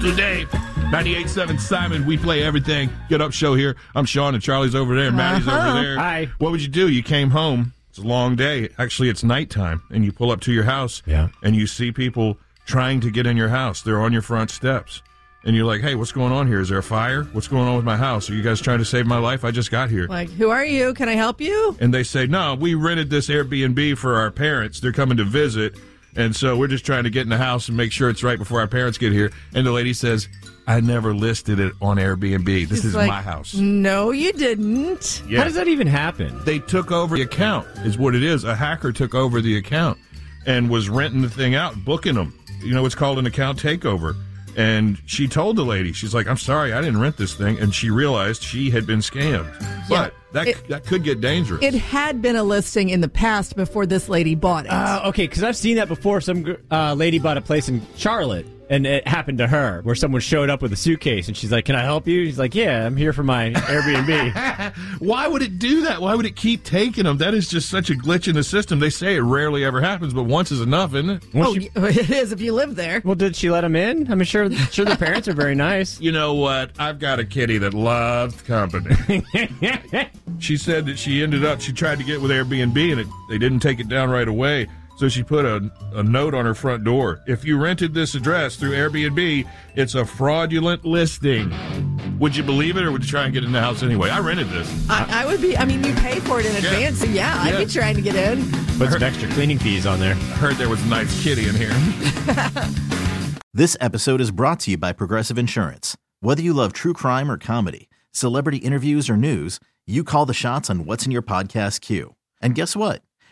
today. 98.7 Simon, we play everything. Get up show here. I'm Sean and Charlie's over there and Maddie's Uh-huh. over there. Hi. What would you do? You came home. It's a long day. Actually, it's nighttime and you pull up to your house Yeah. and you see people trying to get in your house. They're on your front steps. And you're like, hey, what's going on here? Is there a fire? What's going on with my house? Are you guys trying to save my life? I just got here. Like, who are you? Can I help you? And they say, no, we rented this Airbnb for our parents. They're coming to visit. And so we're just trying to get in the house and make sure it's right before our parents get here. And the lady says, I never listed it on Airbnb. This She's is like, my house. No, you didn't. Yeah. How does that even happen? They took over the account, is what it is. A hacker took over the account and was renting the thing out, booking them. You know, it's called an account takeover. And she told the lady, she's like, I'm sorry, I didn't rent this thing. And she realized she had been scammed. But that, It- that could get dangerous. It had been a listing in the past before this lady bought it. Uh, okay, because I've seen that before. Some uh, lady bought a place in Charlotte, and it happened to her, where someone showed up with a suitcase, and she's like, "Can I help you?" He's like, "Yeah, I'm here for my Airbnb." Why would it do that? Why would it keep taking them? That is just such a glitch in the system. They say it rarely ever happens, but once is enough, isn't it? Well, oh, she- it is if you live there. well, did she let him in? I'm sure. Sure, the parents are very nice. You know what? I've got a kitty that loves company. she said that she ended up, she tried to get with Airbnb and it, they didn't take it down right away. So she put a, a note on her front door. If you rented this address through Airbnb, it's a fraudulent listing. Would you believe it or would you try and get in the house anyway? I rented this. I, I would be. I mean, you pay for it in advance, so yeah, I'd Yeah. be trying to get in. Put some extra cleaning fees on there. I heard there was a nice kitty in here. This episode is brought to you by Progressive Insurance. Whether you love true crime or comedy, celebrity interviews or news, you call the shots on what's in your podcast queue. And guess what?